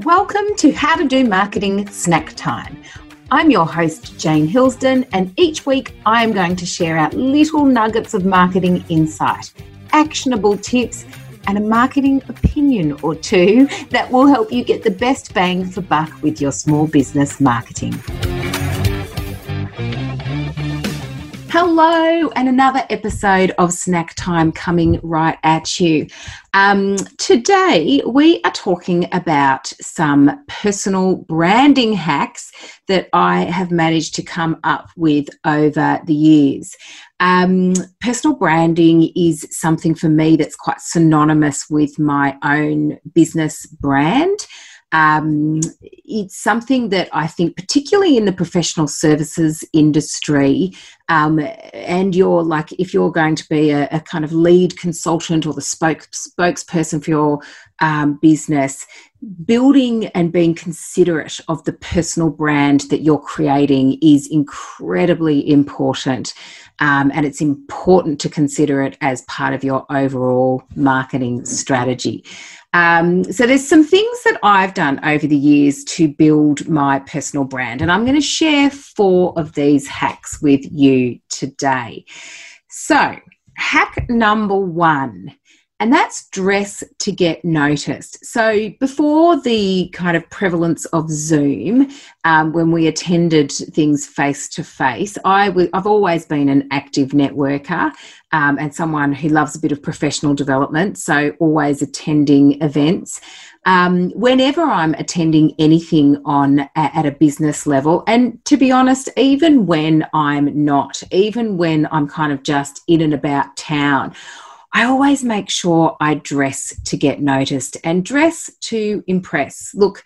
Welcome to How to Do Marketing Snack Time. I'm your host, Jane Hillsdon, and each week I am going to share out little nuggets of marketing insight, actionable tips, and a marketing opinion or two that will help you get the best bang for buck with your small business marketing. Hello, and another episode of Snack Time coming right at you. Um, today, we are talking about some personal branding hacks that I have managed to come up with over the years. Um, personal branding is something for me that's quite synonymous with my own business brand. Um, it's something that I think, particularly in the professional services industry, um, and you're like, if you're going to be a, a, kind of lead consultant or the spoke, spokesperson for your um, business, building and being considerate of the personal brand that you're creating is incredibly important. Um, and it's important to consider it as part of your overall marketing strategy. Um, so there's some things that I've done over the years to build my personal brand, and I'm going to share four of these hacks with you today. So, hack number one and that's dress to get noticed. So, before the kind of prevalence of Zoom, um, when we attended things face to face, i w- I've always been an active networker um, and someone who loves a bit of professional development, so always attending events. Um, whenever I'm attending anything on a, at a business level, and to be honest, even when I'm not, even when I'm kind of just in and about town, I always make sure I dress to get noticed and dress to impress. Look,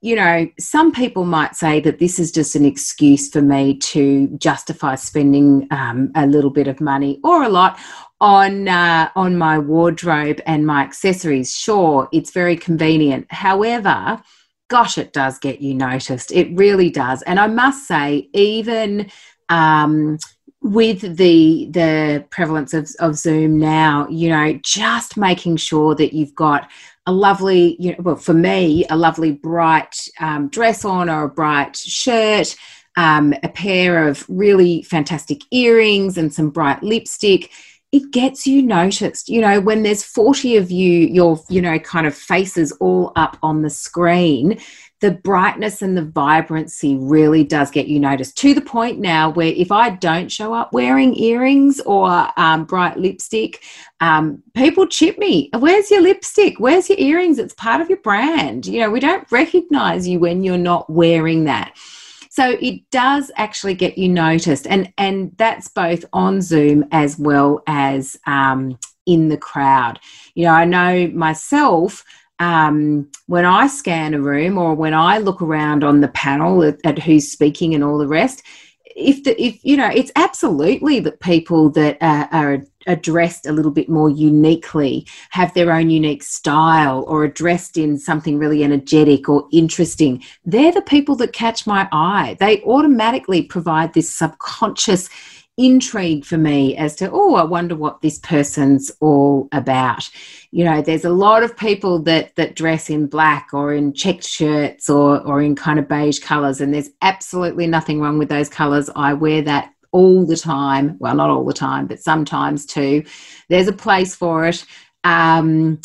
you know, some people might say that this is just an excuse for me to justify spending um, a little bit of money or a lot on uh, on my wardrobe and my accessories. Sure, it's very convenient. However, gosh, it does get you noticed. It really does. And I must say, even um, with the the prevalence of, of zoom now you know just making sure that you've got a lovely you know well for me a lovely bright um, dress on or a bright shirt um, a pair of really fantastic earrings and some bright lipstick it gets you noticed you know when there's 40 of you your you know kind of faces all up on the screen the brightness and the vibrancy really does get you noticed to the point now where if I don't show up wearing earrings or um, bright lipstick, um, people chip me. Where's your lipstick? Where's your earrings? It's part of your brand. You know, we don't recognize you when you're not wearing that. So it does actually get you noticed, and and that's both on Zoom as well as um, in the crowd. You know, I know myself um, when I scan a room or when I look around on the panel at, at who's speaking and all the rest, if the if you know, it's absolutely that people that uh, are addressed a little bit more uniquely, have their own unique style, or addressed in something really energetic or interesting. They're the people that catch my eye. They automatically provide this subconscious intrigue for me as to oh i wonder what this person's all about you know there's a lot of people that that dress in black or in checked shirts or or in kind of beige colors and there's absolutely nothing wrong with those colors i wear that all the time well not all the time but sometimes too there's a place for it um,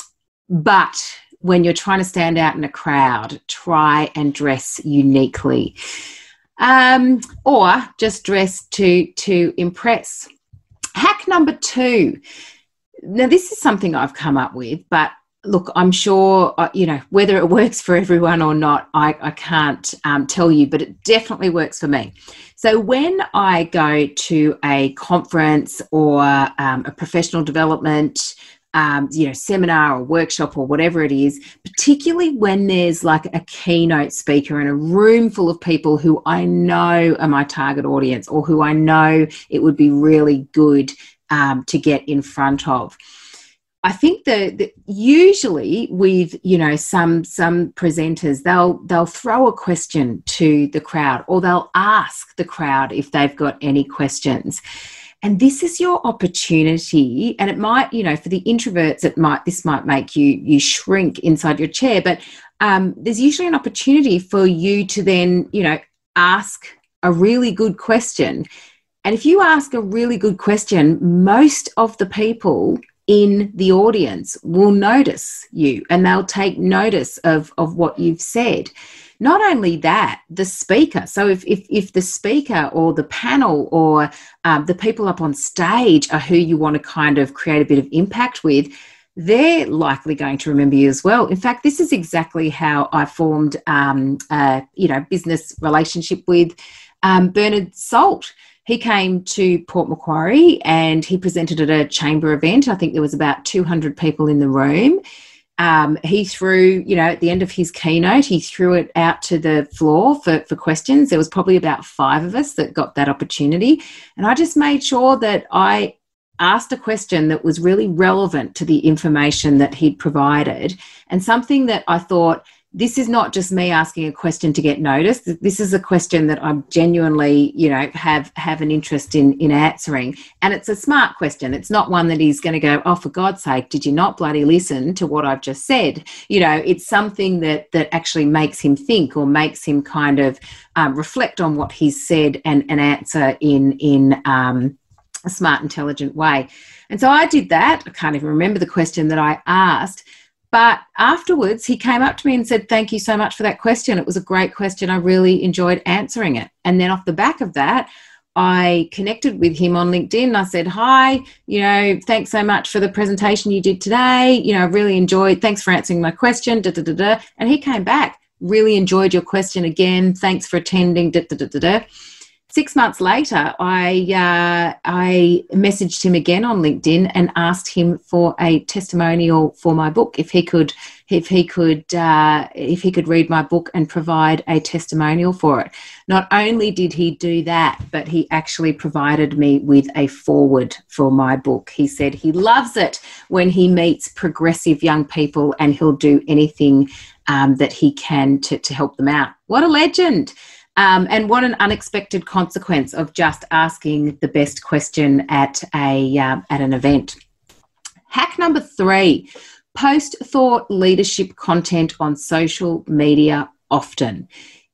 but when you're trying to stand out in a crowd try and dress uniquely um, or just dress to to impress. Hack number two. Now, this is something I've come up with, but look, I'm sure, uh, you know, whether it works for everyone or not, I, I can't um, tell you, but it definitely works for me. So when I go to a conference or um, a professional development um, you know seminar or workshop or whatever it is particularly when there's like a keynote speaker in a room full of people who i know are my target audience or who i know it would be really good um, to get in front of I think that usually with you know some some presenters they'll they'll throw a question to the crowd or they'll ask the crowd if they've got any questions. And this is your opportunity and it might you know for the introverts it might this might make you you shrink inside your chair but um, there's usually an opportunity for you to then you know ask a really good question. And if you ask a really good question most of the people in the audience will notice you and they'll take notice of of what you've said not only that, the speaker. So if, if, if the speaker or the panel or um, the people up on stage are who you want to kind of create a bit of impact with, they're likely going to remember you as well. In fact, this is exactly how I formed, um, a, you know, business relationship with um, Bernard Salt. He came to Port Macquarie and he presented at a chamber event. I think there was about 200 people in the room um, he threw, you know, at the end of his keynote, he threw it out to the floor for, for questions. There was probably about five of us that got that opportunity. And I just made sure that I asked a question that was really relevant to the information that he'd provided and something that I thought this is not just me asking a question to get noticed. This is a question that i'm genuinely you know have have an interest in in answering. And it's a smart question. It's not one that he's going to go oh for god's sake did you not bloody listen to what i've just said? You know it's something that that actually makes him think or makes him kind of um, reflect on what he's said and, and answer in in um, a smart intelligent way. And so i did that. I can't even remember the question that i asked but afterwards, he came up to me and said, Thank you so much for that question. It was a great question. I really enjoyed answering it. And then off the back of that, I connected with him on LinkedIn. I said, Hi, you know, thanks so much for the presentation you did today. You know, I really enjoyed, thanks for answering my question. Da, da, da, da. And he came back, really enjoyed your question again. Thanks for attending. Da, da, da, da, da six months later, I uh, I messaged him again on LinkedIn and asked him for a testimonial for my book. If he could, if he could, uh, if he could read my book and provide a testimonial for it. Not only did he do that, but he actually provided me with a foreword for my book. He said he loves it when he meets progressive young people, and he'll do anything um, that he can to to help them out. What a legend! Um, and what an unexpected consequence of just asking the best question at a uh, at an event. Hack number three: post thought leadership content on social media often.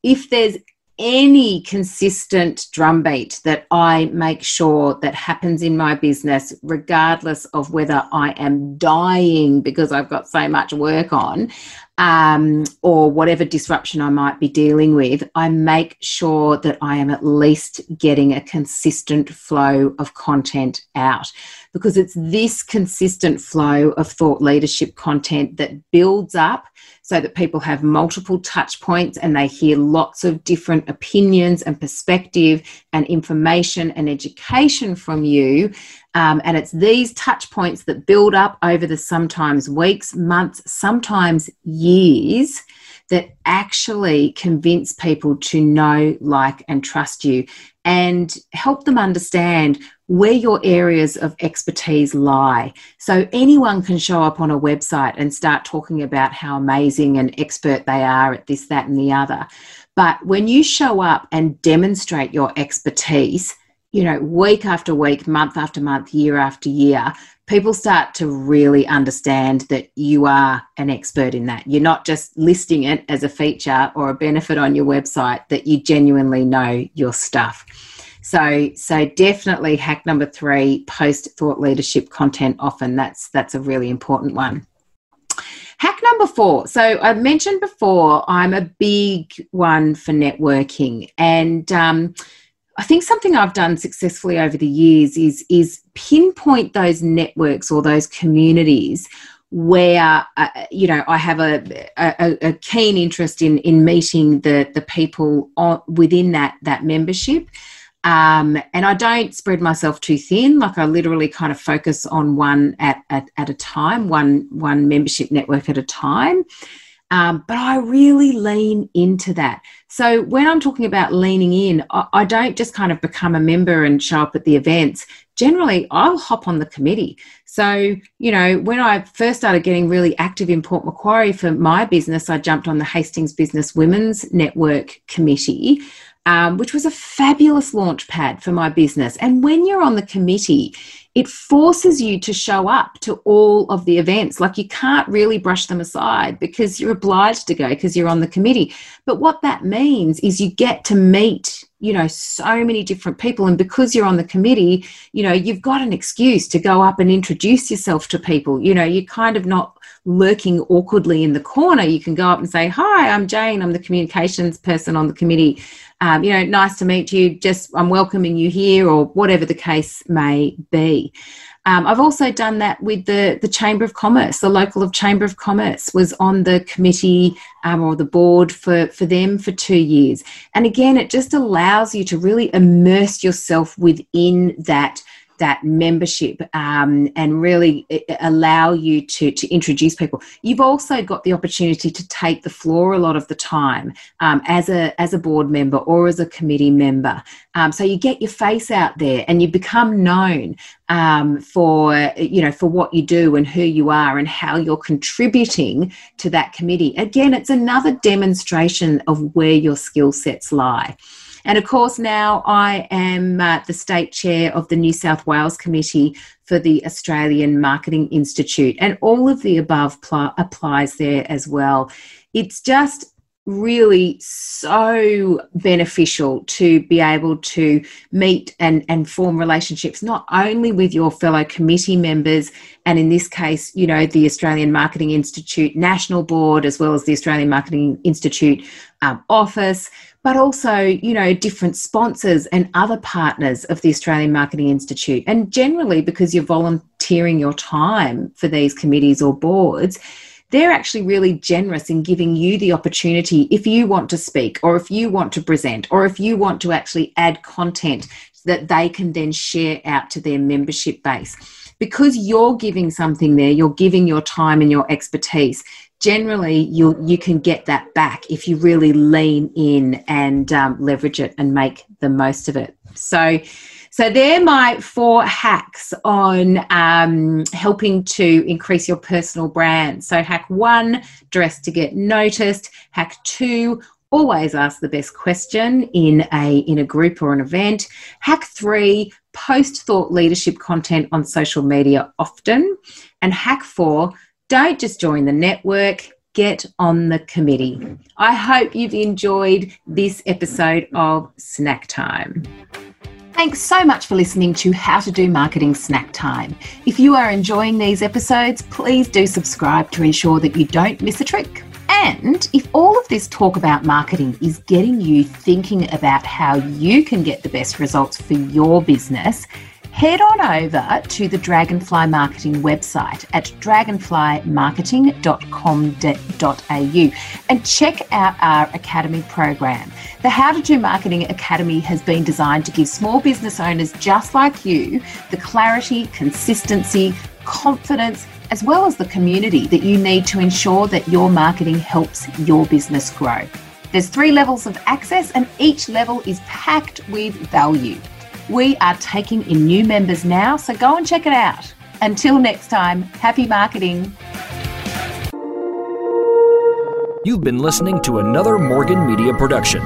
If there's any consistent drumbeat that I make sure that happens in my business, regardless of whether I am dying because I've got so much work on, um, or whatever disruption I might be dealing with, I make sure that I am at least getting a consistent flow of content out because it's this consistent flow of thought leadership content that builds up so that people have multiple touch points and they hear lots of different opinions and perspective and information and education from you. Um, and it's these touch points that build up over the sometimes weeks, months, sometimes years that actually convince people to know, like, and trust you and help them understand where your areas of expertise lie. So anyone can show up on a website and start talking about how amazing and expert they are at this, that, and the other. But when you show up and demonstrate your expertise, you know, week after week, month after month, year after year, people start to really understand that you are an expert in that. You're not just listing it as a feature or a benefit on your website, that you genuinely know your stuff. So, so definitely hack number three: post thought leadership content. Often, that's that's a really important one. Hack number four. So I mentioned before, I'm a big one for networking, and um, I think something I've done successfully over the years is is pinpoint those networks or those communities where uh, you know I have a, a, a, keen interest in in meeting the the people on, within that that membership. Um, and I don't spread myself too thin. Like I literally kind of focus on one at, at, at a time, one one membership network at a time. Um, but I really lean into that. So when I'm talking about leaning in, I, I, don't just kind of become a member and show up at the events. Generally, I'll hop on the committee. So, you know, when I first started getting really active in Port Macquarie for my business, I jumped on the Hastings Business Women's Network Committee. Um, which was a fabulous launch pad for my business. And when you're on the committee, it forces you to show up to all of the events. Like you can't really brush them aside because you're obliged to go because you're on the committee. But what that means is you get to meet, you know, so many different people. And because you're on the committee, you know, you've got an excuse to go up and introduce yourself to people. You know, you're kind of not lurking awkwardly in the corner. You can go up and say, Hi, I'm Jane. I'm the communications person on the committee um, you know, nice to meet you, just I'm welcoming you here, or whatever the case may be. Um, I've also done that with the, the Chamber of Commerce. The local of Chamber of Commerce was on the committee um, or the board for, for them for two years. And again, it just allows you to really immerse yourself within that that membership um, and really allow you to, to introduce people. You've also got the opportunity to take the floor a lot of the time um, as a as a board member or as a committee member. Um, so you get your face out there and you become known um, for you know for what you do and who you are and how you're contributing to that committee. Again, it's another demonstration of where your skill sets lie. And of course, now I am uh, the state chair of the New South Wales Committee for the Australian Marketing Institute, and all of the above pl- applies there as well. It's just really so beneficial to be able to meet and, and form relationships not only with your fellow committee members and in this case you know the australian marketing institute national board as well as the australian marketing institute um, office but also you know different sponsors and other partners of the australian marketing institute. And generally because you're volunteering your time for these committees or boards they're actually really generous in giving you the opportunity if you want to speak or if you want to present or if you want to actually add content that they can then share out to their membership base. Because you're giving something there, you're giving your time and your expertise. Generally, you you can get that back if you really lean in and um, leverage it and make the most of it. So, so they're my four hacks on um, helping to increase your personal brand. So hack one, dress to get noticed. Hack two, always ask the best question in a in a group or an event. Hack three, post thought leadership content on social media often. And hack four, don't just join the network, get on the committee. I hope you've enjoyed this episode of Snack Time. Thanks so much for listening to How to Do Marketing Snack Time. If you are enjoying these episodes, please do subscribe to ensure that you don't miss a trick. And if all of this talk about marketing is getting you thinking about how you can get the best results for your business, head on over to the Dragonfly Marketing website at dragonflymarketing.com.au and check out our Academy program. The How to Do Marketing Academy has been designed to give small business owners just like you the clarity, consistency, confidence, as well as the community that you need to ensure that your marketing helps your business grow. There's three levels of access, and each level is packed with value. We are taking in new members now, so go and check it out. Until next time, happy marketing. You've been listening to another Morgan Media production.